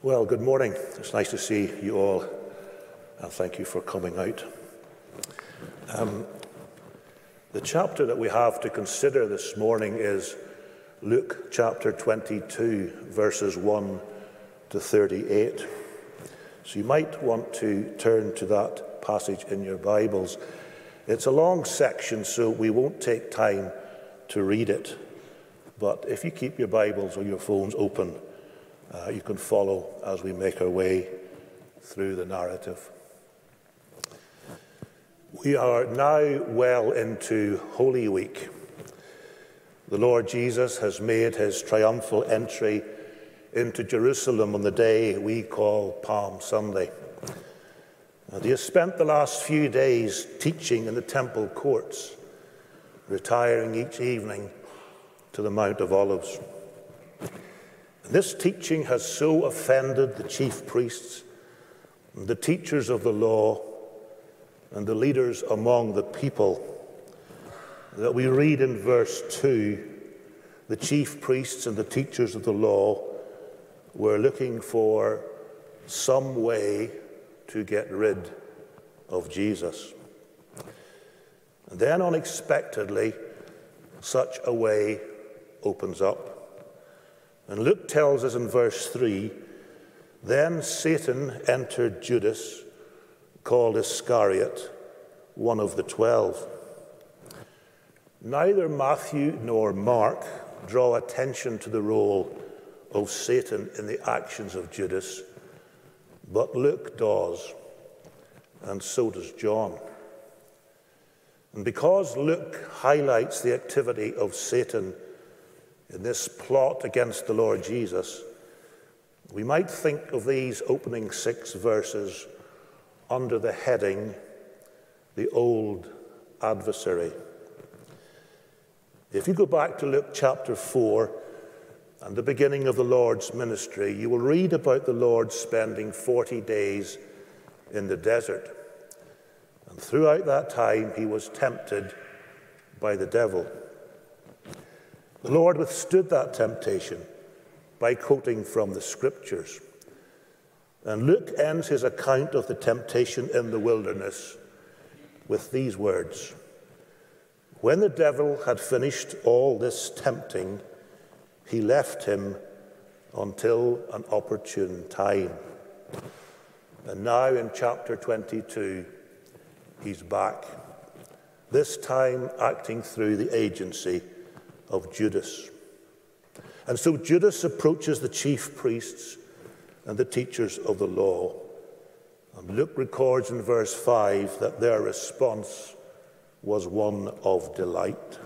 Well, good morning. It's nice to see you all, and thank you for coming out. Um, the chapter that we have to consider this morning is Luke chapter 22, verses 1 to 38. So you might want to turn to that passage in your Bibles. It's a long section, so we won't take time to read it. But if you keep your Bibles or your phones open, uh, you can follow as we make our way through the narrative. We are now well into Holy Week. The Lord Jesus has made his triumphal entry into Jerusalem on the day we call Palm Sunday. And he has spent the last few days teaching in the temple courts, retiring each evening to the Mount of Olives. This teaching has so offended the chief priests, the teachers of the law, and the leaders among the people that we read in verse 2 the chief priests and the teachers of the law were looking for some way to get rid of Jesus. And then unexpectedly, such a way opens up. And Luke tells us in verse 3 then Satan entered Judas, called Iscariot, one of the twelve. Neither Matthew nor Mark draw attention to the role of Satan in the actions of Judas, but Luke does, and so does John. And because Luke highlights the activity of Satan in this plot against the Lord Jesus, we might think of these opening six verses under the heading, The Old Adversary. If you go back to Luke chapter 4 and the beginning of the Lord's ministry, you will read about the Lord spending 40 days in the desert. And throughout that time, he was tempted by the devil. The Lord withstood that temptation by quoting from the scriptures. And Luke ends his account of the temptation in the wilderness with these words When the devil had finished all this tempting, he left him until an opportune time. And now in chapter 22, he's back, this time acting through the agency of Judas. And so Judas approaches the chief priests and the teachers of the law. And Luke records in verse 5 that their response was one of delight.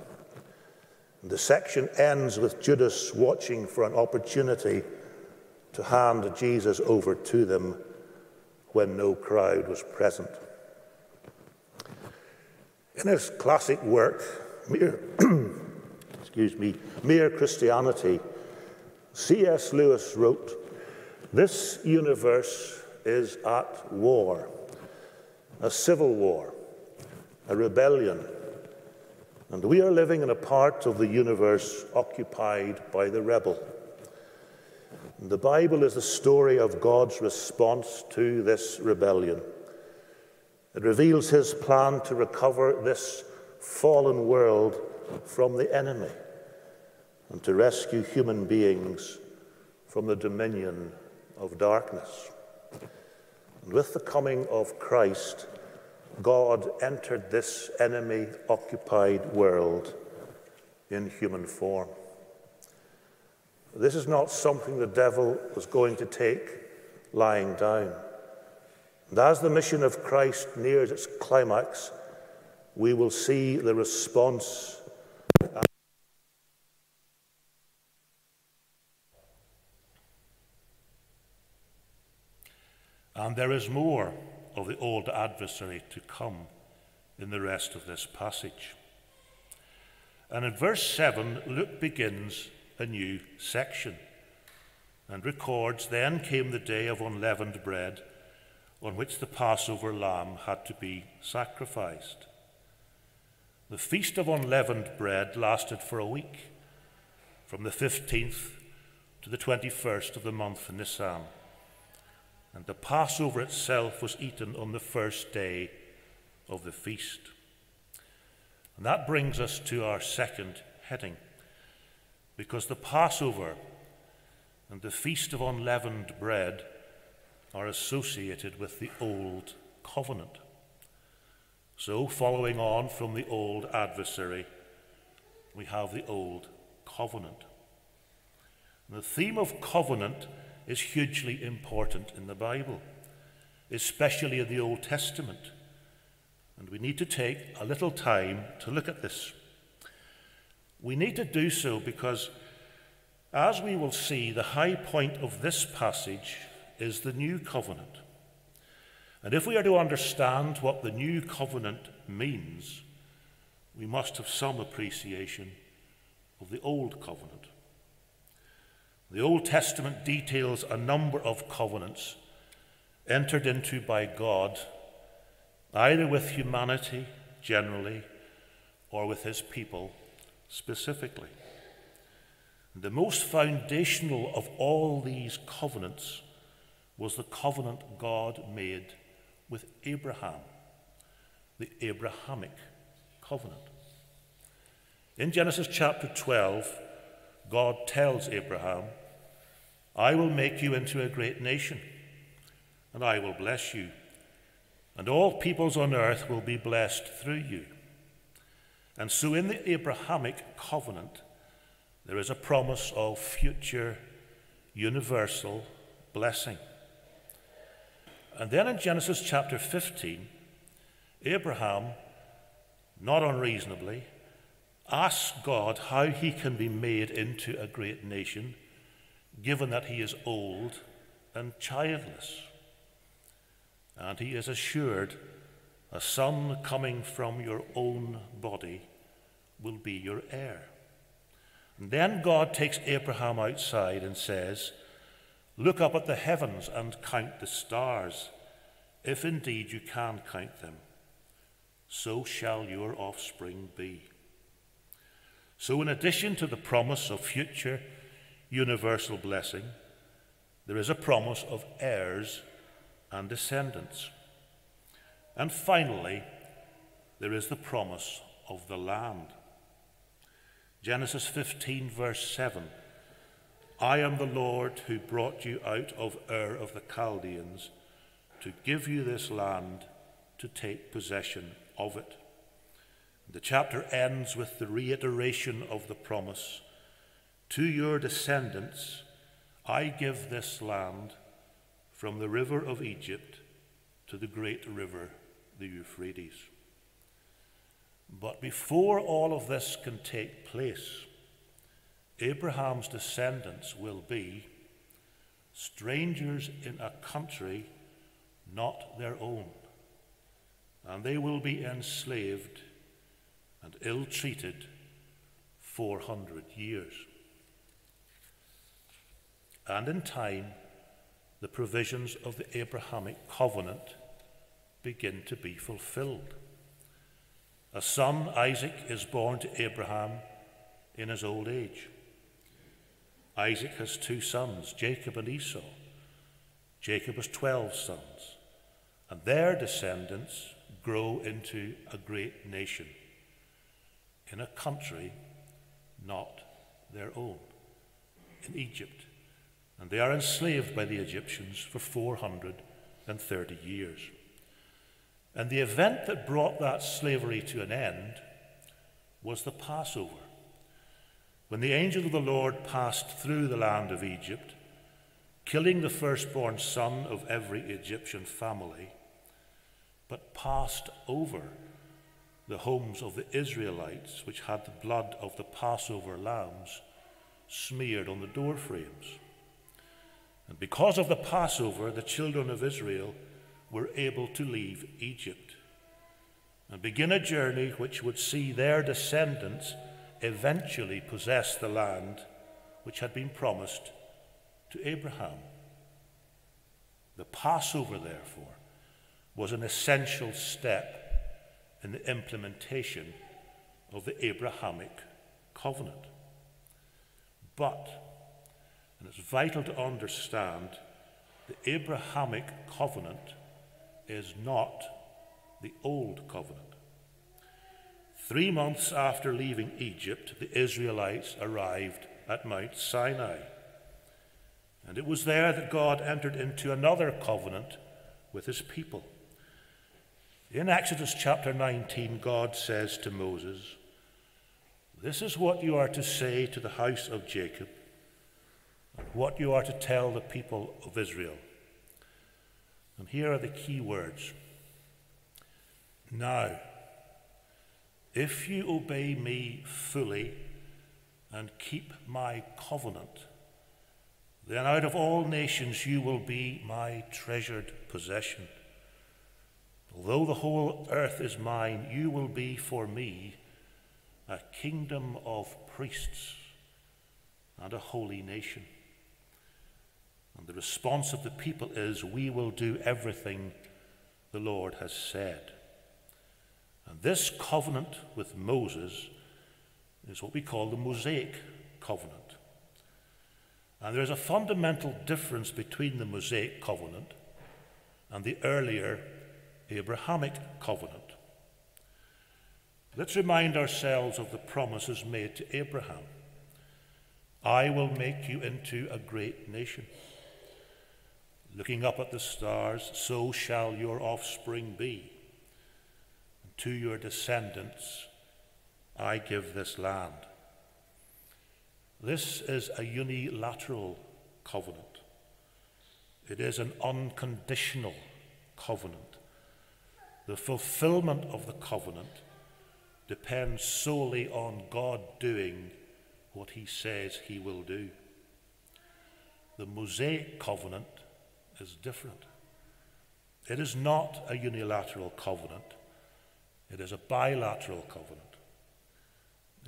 And the section ends with Judas watching for an opportunity to hand Jesus over to them when no crowd was present. In his classic work, excuse me, Mere Christianity, C.S. Lewis wrote, This universe is at war, a civil war, a rebellion, and we are living in a part of the universe occupied by the rebel. The Bible is the story of God's response to this rebellion. It reveals his plan to recover this fallen world from the enemy and to rescue human beings from the dominion of darkness. And with the coming of Christ, God entered this enemy occupied world in human form. This is not something the devil was going to take lying down. And as the mission of Christ nears its climax, we will see the response And there is more of the old adversary to come in the rest of this passage. And in verse 7, Luke begins a new section and records Then came the day of unleavened bread on which the Passover lamb had to be sacrificed. The feast of unleavened bread lasted for a week, from the 15th to the 21st of the month Nisan. And the Passover itself was eaten on the first day of the feast. And that brings us to our second heading, because the Passover and the Feast of Unleavened Bread are associated with the Old Covenant. So, following on from the Old Adversary, we have the Old Covenant. And the theme of covenant is hugely important in the Bible, especially in the Old Testament. And we need to take a little time to look at this. We need to do so because, as we will see, the high point of this passage is the new covenant. And if we are to understand what the new covenant means, we must have some appreciation of the old covenant. The Old Testament details a number of covenants entered into by God, either with humanity generally or with his people specifically. The most foundational of all these covenants was the covenant God made with Abraham, the Abrahamic covenant. In Genesis chapter 12, God tells Abraham, I will make you into a great nation, and I will bless you, and all peoples on earth will be blessed through you. And so, in the Abrahamic covenant, there is a promise of future universal blessing. And then in Genesis chapter 15, Abraham, not unreasonably, asks God how he can be made into a great nation given that he is old and childless. And he is assured, a son coming from your own body will be your heir. And then God takes Abraham outside and says, Look up at the heavens and count the stars, if indeed you can count them. So shall your offspring be. So, in addition to the promise of future universal blessing, there is a promise of heirs and descendants. And finally, there is the promise of the land. Genesis 15, verse 7 I am the Lord who brought you out of Ur of the Chaldeans to give you this land to take possession of it. The chapter ends with the reiteration of the promise to your descendants, I give this land from the river of Egypt to the great river, the Euphrates. But before all of this can take place, Abraham's descendants will be strangers in a country not their own, and they will be enslaved and ill treated 400 years and in time, the provisions of the Abrahamic covenant begin to be fulfilled. A son, Isaac, is born to Abraham in his old age. Isaac has two sons, Jacob and Esau. Jacob has 12 sons, and their descendants grow into a great nation in a country not their own, in Egypt and they are enslaved by the Egyptians for 430 years. And the event that brought that slavery to an end was the Passover. When the angel of the Lord passed through the land of Egypt, killing the firstborn son of every Egyptian family, but passed over the homes of the Israelites, which had the blood of the Passover lambs smeared on the door frames. And because of the Passover, the children of Israel were able to leave Egypt and begin a journey which would see their descendants eventually possess the land which had been promised to Abraham. The Passover, therefore, was an essential step in the implementation of the Abrahamic covenant. But and it's vital to understand the Abrahamic covenant is not the old covenant. Three months after leaving Egypt, the Israelites arrived at Mount Sinai. And it was there that God entered into another covenant with his people. In Exodus chapter 19, God says to Moses, This is what you are to say to the house of Jacob, what you are to tell the people of Israel. And here are the key words. Now, if you obey me fully and keep my covenant, then out of all nations you will be my treasured possession. Although the whole earth is mine, you will be for me a kingdom of priests and a holy nation. And the response of the people is, We will do everything the Lord has said. And this covenant with Moses is what we call the Mosaic covenant. And there is a fundamental difference between the Mosaic covenant and the earlier Abrahamic covenant. Let's remind ourselves of the promises made to Abraham I will make you into a great nation. Looking up at the stars, so shall your offspring be. And to your descendants, I give this land. This is a unilateral covenant. It is an unconditional covenant. The fulfillment of the covenant depends solely on God doing what he says he will do. The Mosaic covenant is different. It is not a unilateral covenant, it is a bilateral covenant.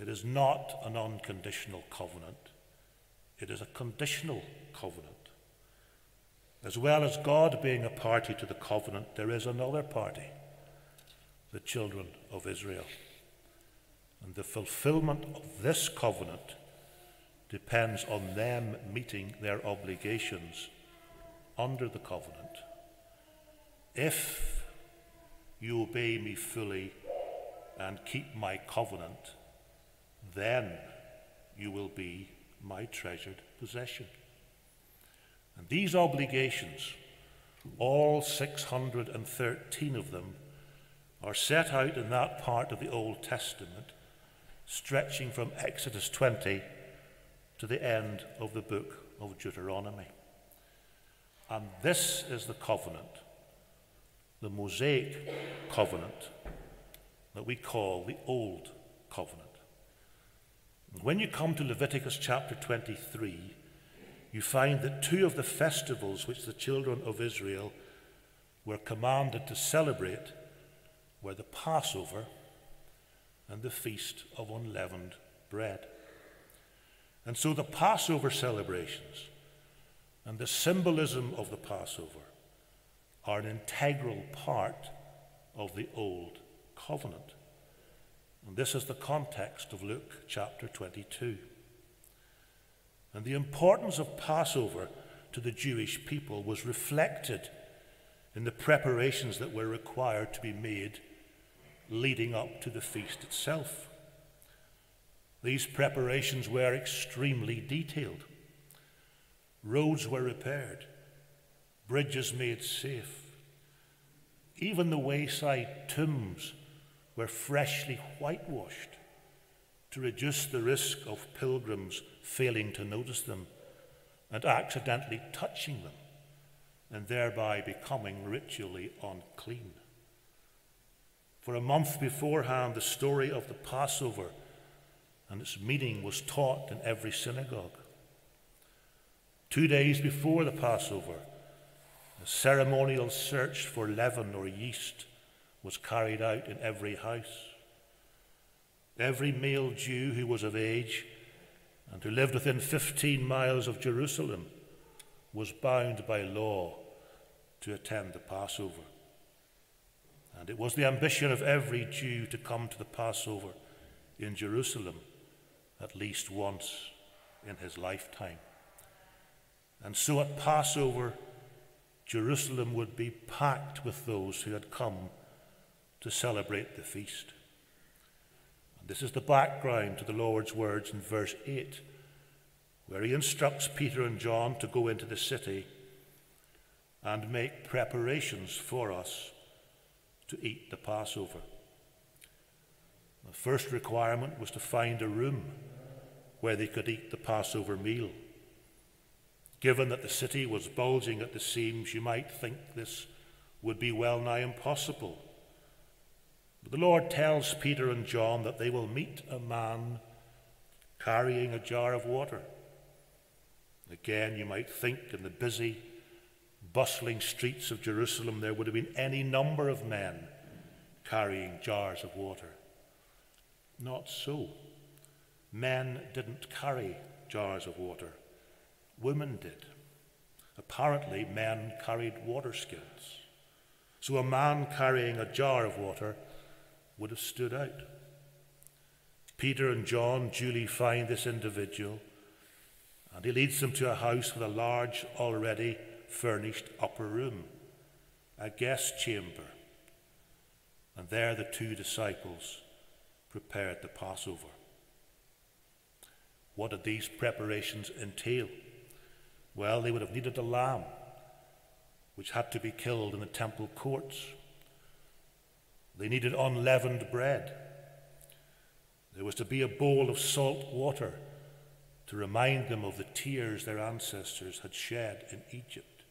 It is not an unconditional covenant, it is a conditional covenant. As well as God being a party to the covenant, there is another party, the children of Israel. And the fulfillment of this covenant depends on them meeting their obligations under the covenant. If you obey me fully and keep my covenant, then you will be my treasured possession. And these obligations, all 613 of them, are set out in that part of the Old Testament, stretching from Exodus 20 to the end of the book of Deuteronomy. And this is the covenant, the Mosaic covenant that we call the Old Covenant. When you come to Leviticus chapter 23, you find that two of the festivals which the children of Israel were commanded to celebrate were the Passover and the Feast of Unleavened Bread. And so the Passover celebrations and the symbolism of the Passover are an integral part of the Old Covenant. And this is the context of Luke chapter 22. And the importance of Passover to the Jewish people was reflected in the preparations that were required to be made leading up to the feast itself. These preparations were extremely detailed. Roads were repaired, bridges made safe. Even the wayside tombs were freshly whitewashed to reduce the risk of pilgrims failing to notice them and accidentally touching them and thereby becoming ritually unclean. For a month beforehand, the story of the Passover and its meaning was taught in every synagogue. Two days before the Passover, a ceremonial search for leaven or yeast was carried out in every house. Every male Jew who was of age and who lived within 15 miles of Jerusalem was bound by law to attend the Passover. And it was the ambition of every Jew to come to the Passover in Jerusalem at least once in his lifetime. And so at Passover, Jerusalem would be packed with those who had come to celebrate the feast. And this is the background to the Lord's words in verse 8, where he instructs Peter and John to go into the city and make preparations for us to eat the Passover. The first requirement was to find a room where they could eat the Passover meal. Given that the city was bulging at the seams, you might think this would be well nigh impossible. But the Lord tells Peter and John that they will meet a man carrying a jar of water. Again, you might think in the busy, bustling streets of Jerusalem there would have been any number of men carrying jars of water. Not so. Men didn't carry jars of water. Women did. Apparently, men carried water skins. So a man carrying a jar of water would have stood out. Peter and John duly find this individual, and he leads them to a house with a large, already furnished upper room, a guest chamber. And there the two disciples prepared the Passover. What did these preparations entail? Well, they would have needed a lamb, which had to be killed in the temple courts. They needed unleavened bread. There was to be a bowl of salt water to remind them of the tears their ancestors had shed in Egypt.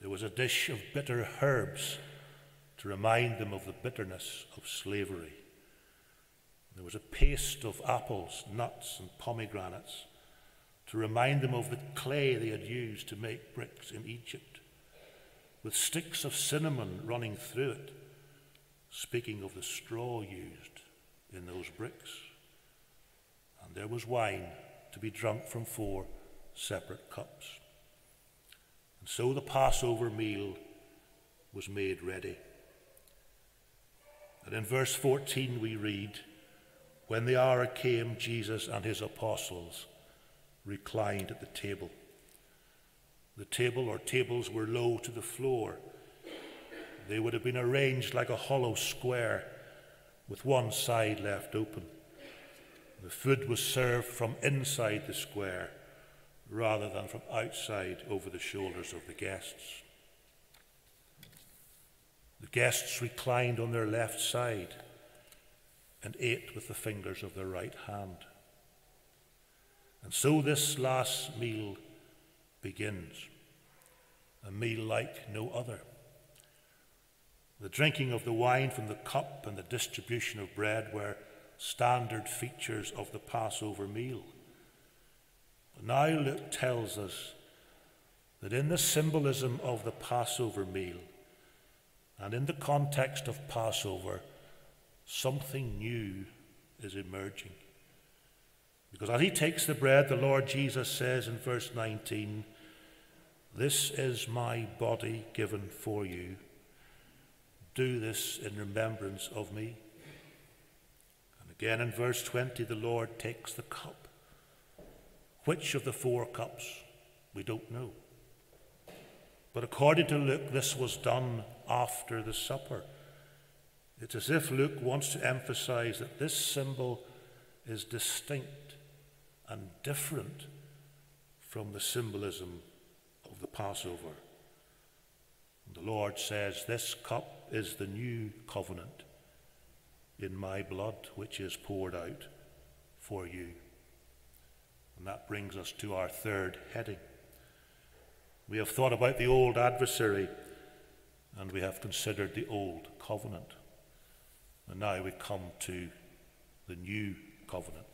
There was a dish of bitter herbs to remind them of the bitterness of slavery. There was a paste of apples, nuts, and pomegranates to remind them of the clay they had used to make bricks in Egypt, with sticks of cinnamon running through it, speaking of the straw used in those bricks. And there was wine to be drunk from four separate cups. And so the Passover meal was made ready. And in verse 14 we read, When the hour came, Jesus and his apostles reclined at the table. The table or tables were low to the floor. They would have been arranged like a hollow square with one side left open. The food was served from inside the square rather than from outside over the shoulders of the guests. The guests reclined on their left side and ate with the fingers of their right hand. And so this last meal begins, a meal like no other. The drinking of the wine from the cup and the distribution of bread were standard features of the Passover meal. But now Luke tells us that in the symbolism of the Passover meal and in the context of Passover, something new is emerging. Because as he takes the bread, the Lord Jesus says in verse 19, This is my body given for you. Do this in remembrance of me. And again in verse 20, the Lord takes the cup. Which of the four cups? We don't know. But according to Luke, this was done after the supper. It's as if Luke wants to emphasize that this symbol is distinct and different from the symbolism of the Passover. The Lord says, This cup is the new covenant in my blood, which is poured out for you. And that brings us to our third heading. We have thought about the old adversary and we have considered the old covenant. And now we come to the new covenant.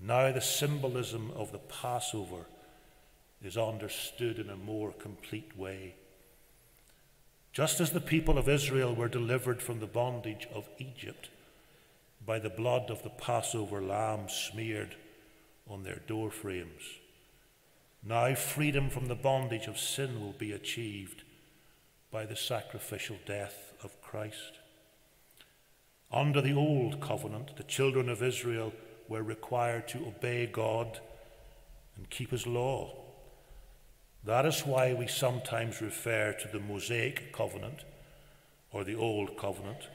Now the symbolism of the Passover is understood in a more complete way. Just as the people of Israel were delivered from the bondage of Egypt by the blood of the Passover lamb smeared on their door frames, now freedom from the bondage of sin will be achieved by the sacrificial death of Christ. Under the old covenant, the children of Israel were required to obey God and keep his law. That is why we sometimes refer to the Mosaic covenant or the Old Covenant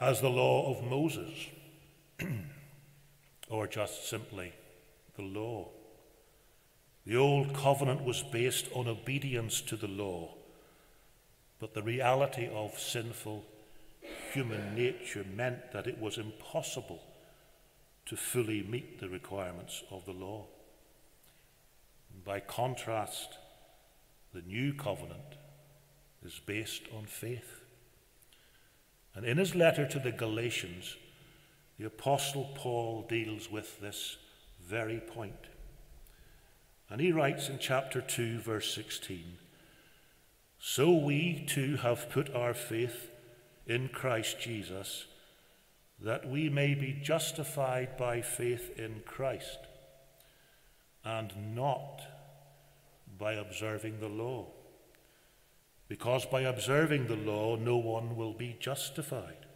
as the law of Moses, or just simply the law. The Old Covenant was based on obedience to the law, but the reality of sinful human nature meant that it was impossible to fully meet the requirements of the law. By contrast, the new covenant is based on faith. And in his letter to the Galatians, the Apostle Paul deals with this very point. And he writes in chapter 2, verse 16 So we too have put our faith in Christ Jesus, that we may be justified by faith in Christ, and not by observing the law because by observing the law no one will be justified.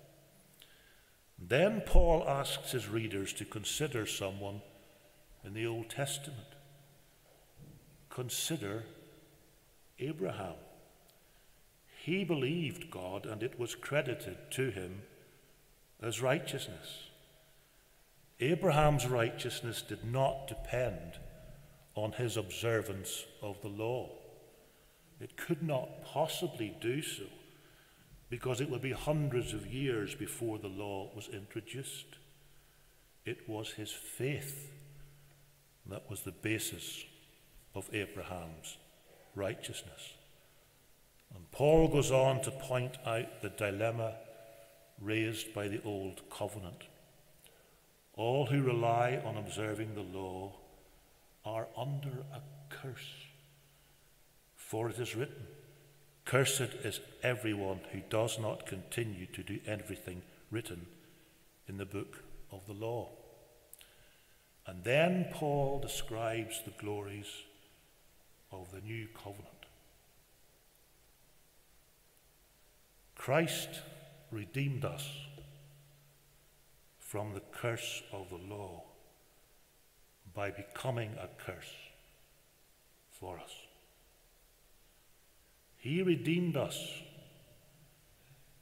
Then Paul asks his readers to consider someone in the Old Testament. Consider Abraham. He believed God and it was credited to him as righteousness. Abraham's righteousness did not depend on his observance of the law. It could not possibly do so because it would be hundreds of years before the law was introduced. It was his faith that was the basis of Abraham's righteousness. And Paul goes on to point out the dilemma raised by the Old Covenant. All who rely on observing the law are under a curse. For it is written, Cursed is everyone who does not continue to do everything written in the book of the law. And then Paul describes the glories of the new covenant. Christ redeemed us from the curse of the law by becoming a curse for us. He redeemed us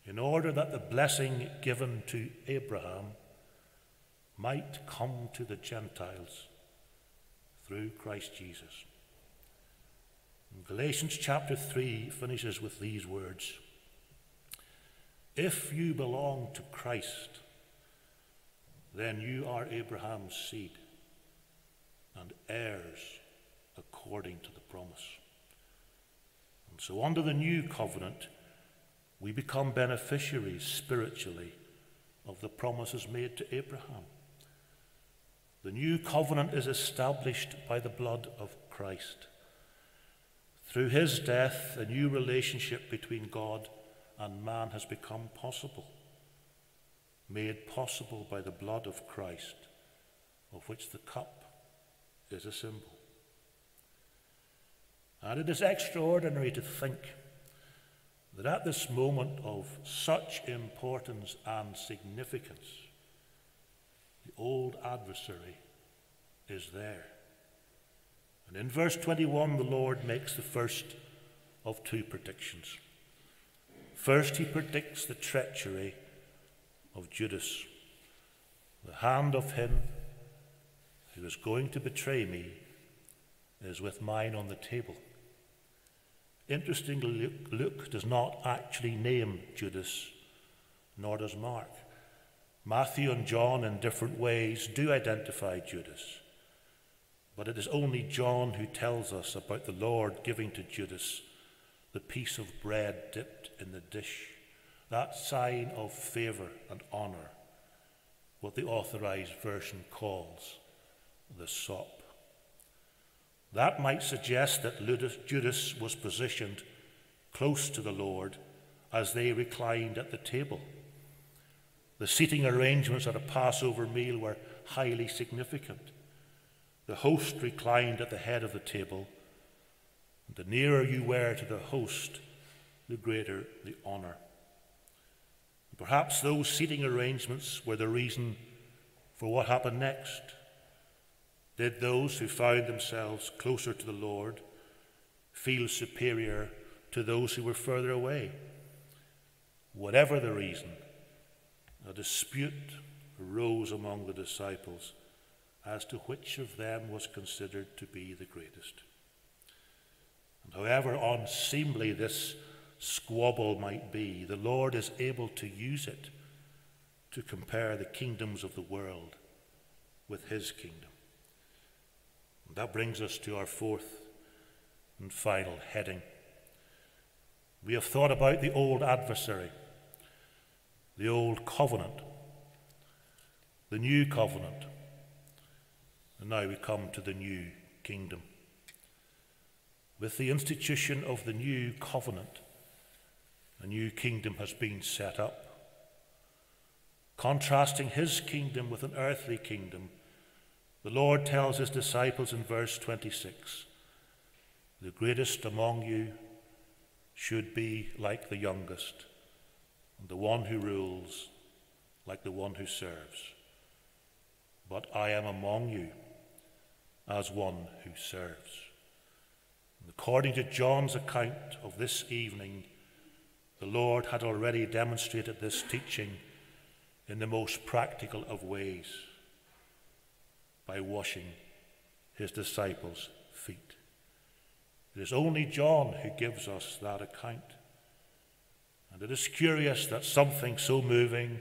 in order that the blessing given to Abraham might come to the Gentiles through Christ Jesus. Galatians chapter 3 finishes with these words If you belong to Christ, then you are Abraham's seed and heirs according to the promise. And so, under the new covenant, we become beneficiaries spiritually of the promises made to Abraham. The new covenant is established by the blood of Christ. Through his death, a new relationship between God and man has become possible, made possible by the blood of Christ, of which the cup is a symbol. And it is extraordinary to think that at this moment of such importance and significance, the old adversary is there. And in verse 21, the Lord makes the first of two predictions. First, he predicts the treachery of Judas. The hand of him who is going to betray me is with mine on the table. Interestingly, Luke does not actually name Judas, nor does Mark. Matthew and John, in different ways, do identify Judas. But it is only John who tells us about the Lord giving to Judas the piece of bread dipped in the dish, that sign of favour and honour, what the authorized version calls the sop. That might suggest that Judas was positioned close to the Lord as they reclined at the table. The seating arrangements at a Passover meal were highly significant. The host reclined at the head of the table, the nearer you were to the host, the greater the honour. Perhaps those seating arrangements were the reason for what happened next. Did those who found themselves closer to the Lord feel superior to those who were further away. Whatever the reason, a dispute arose among the disciples as to which of them was considered to be the greatest. However unseemly this squabble might be, the Lord is able to use it to compare the kingdoms of the world with his kingdom. And that brings us to our fourth and final heading. We have thought about the old adversary, the old covenant, the new covenant, and now we come to the new kingdom. With the institution of the new covenant, a new kingdom has been set up. Contrasting his kingdom with an earthly kingdom, the Lord tells his disciples in verse 26 The greatest among you should be like the youngest, and the one who rules like the one who serves. But I am among you as one who serves. According to John's account of this evening, the Lord had already demonstrated this teaching in the most practical of ways by washing his disciples' feet. It is only John who gives us that account. And it is curious that something so moving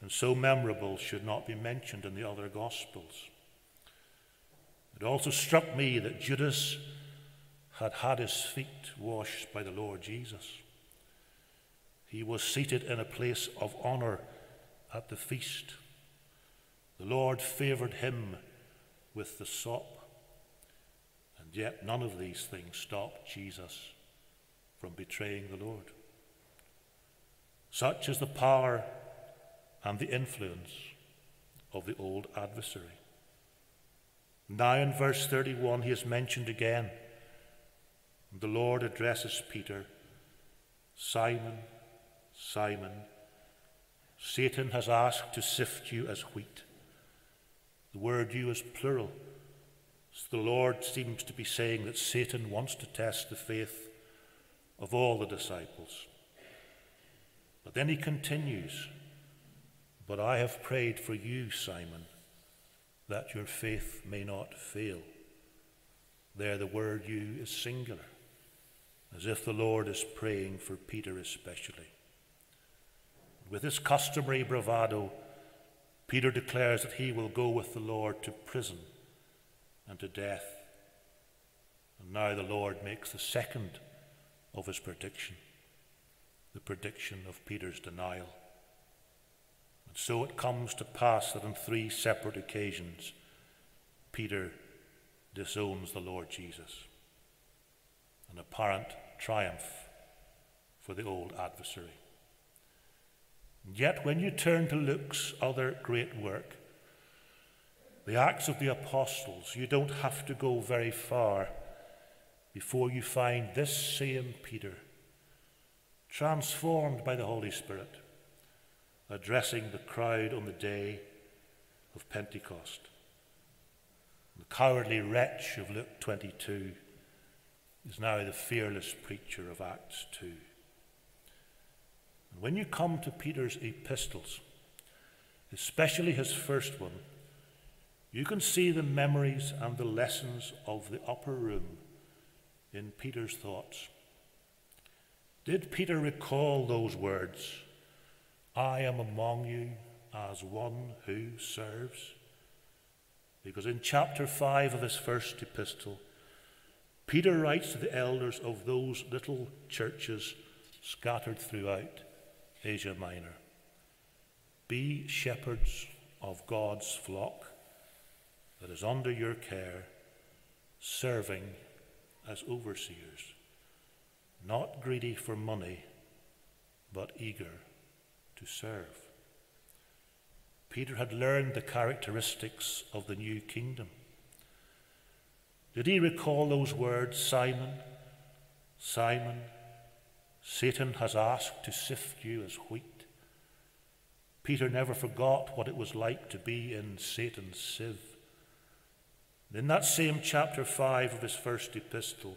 and so memorable should not be mentioned in the other Gospels. It also struck me that Judas had had his feet washed by the Lord Jesus. He was seated in a place of honor at the feast. The Lord favored him with the sop, and yet none of these things stopped Jesus from betraying the Lord. Such is the power and the influence of the old adversary. Now, in verse 31, he is mentioned again. The Lord addresses Peter Simon, Simon, Satan has asked to sift you as wheat. The word you is plural. So the Lord seems to be saying that Satan wants to test the faith of all the disciples. But then he continues, But I have prayed for you, Simon, that your faith may not fail. There, the word you is singular, as if the Lord is praying for Peter especially. With his customary bravado, Peter declares that he will go with the Lord to prison and to death. And now the Lord makes the second of his prediction, the prediction of Peter's denial. And so it comes to pass that on three separate occasions, Peter disowns the Lord Jesus. An apparent triumph for the old adversary. Yet, when you turn to Luke's other great work, the Acts of the Apostles, you don't have to go very far before you find this same Peter transformed by the Holy Spirit, addressing the crowd on the day of Pentecost. The cowardly wretch of Luke 22 is now the fearless preacher of Acts 2. And when you come to Peter's epistles, especially his first one, you can see the memories and the lessons of the upper room in Peter's thoughts. Did Peter recall those words, I am among you as one who serves? Because in chapter 5 of his first epistle, Peter writes to the elders of those little churches scattered throughout Asia Minor. Be shepherds of God's flock that is under your care, serving as overseers, not greedy for money, but eager to serve. Peter had learned the characteristics of the new kingdom. Did he recall those words, Simon, Simon, Satan has asked to sift you as wheat. Peter never forgot what it was like to be in Satan's sieve. In that same chapter 5 of his first epistle,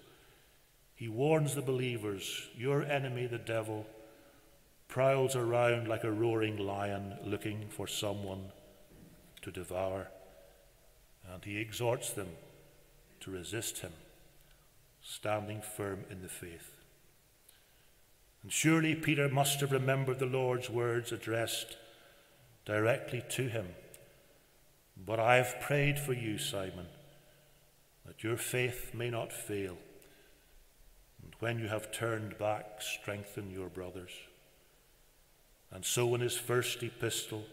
He warns the believers Your enemy, the devil, prowls around like a roaring lion looking for someone to devour. And he exhorts them to resist him, standing firm in the faith. And surely Peter must have remembered the Lord's words addressed directly to him. But I have prayed for you, Simon, that your faith may not fail. And when you have turned back, strengthen your brothers. And so, in his first epistle,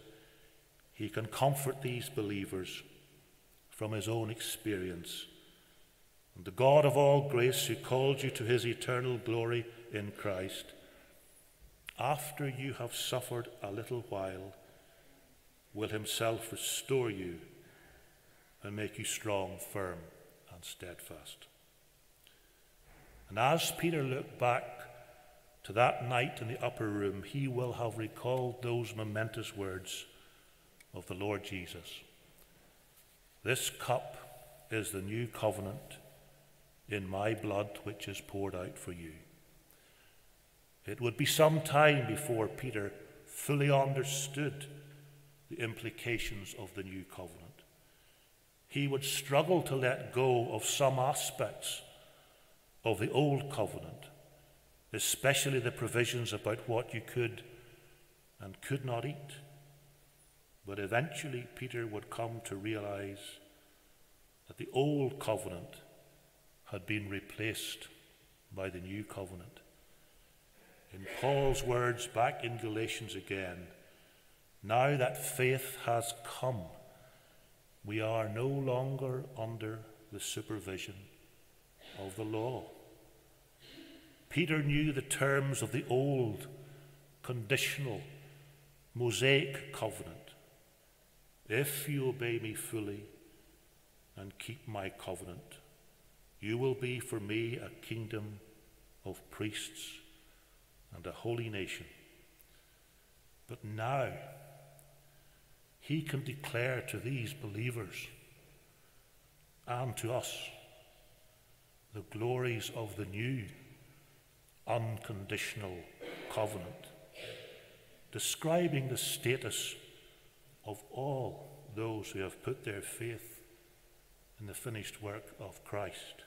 he can comfort these believers from his own experience. And the God of all grace, who called you to his eternal glory in Christ, after you have suffered a little while, will himself restore you and make you strong, firm, and steadfast. And as Peter looked back to that night in the upper room, he will have recalled those momentous words of the Lord Jesus. This cup is the new covenant in my blood, which is poured out for you. It would be some time before Peter fully understood the implications of the new covenant. He would struggle to let go of some aspects of the old covenant, especially the provisions about what you could and could not eat. But eventually, Peter would come to realize that the old covenant had been replaced by the new covenant. In Paul's words back in Galatians again, now that faith has come, we are no longer under the supervision of the law. Peter knew the terms of the old, conditional, Mosaic covenant. If you obey me fully and keep my covenant, you will be for me a kingdom of priests and a holy nation. But now, he can declare to these believers and to us the glories of the new unconditional covenant, describing the status of all those who have put their faith in the finished work of Christ.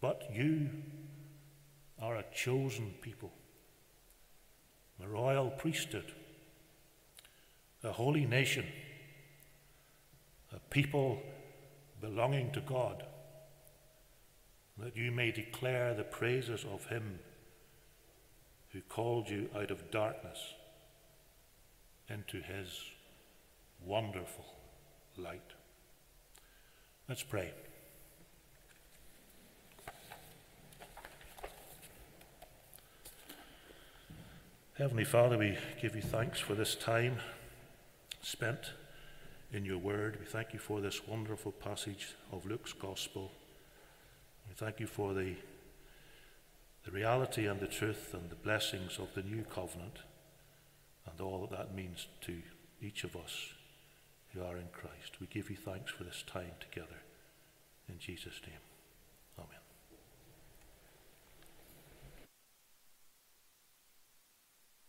But you are a chosen people, a royal priesthood, a holy nation, a people belonging to God, that you may declare the praises of Him who called you out of darkness into His wonderful light. Let's pray. Heavenly Father, we give you thanks for this time spent in your word. We thank you for this wonderful passage of Luke's gospel. We thank you for the, the reality and the truth and the blessings of the new covenant and all that that means to each of us who are in Christ. We give you thanks for this time together. In Jesus' name.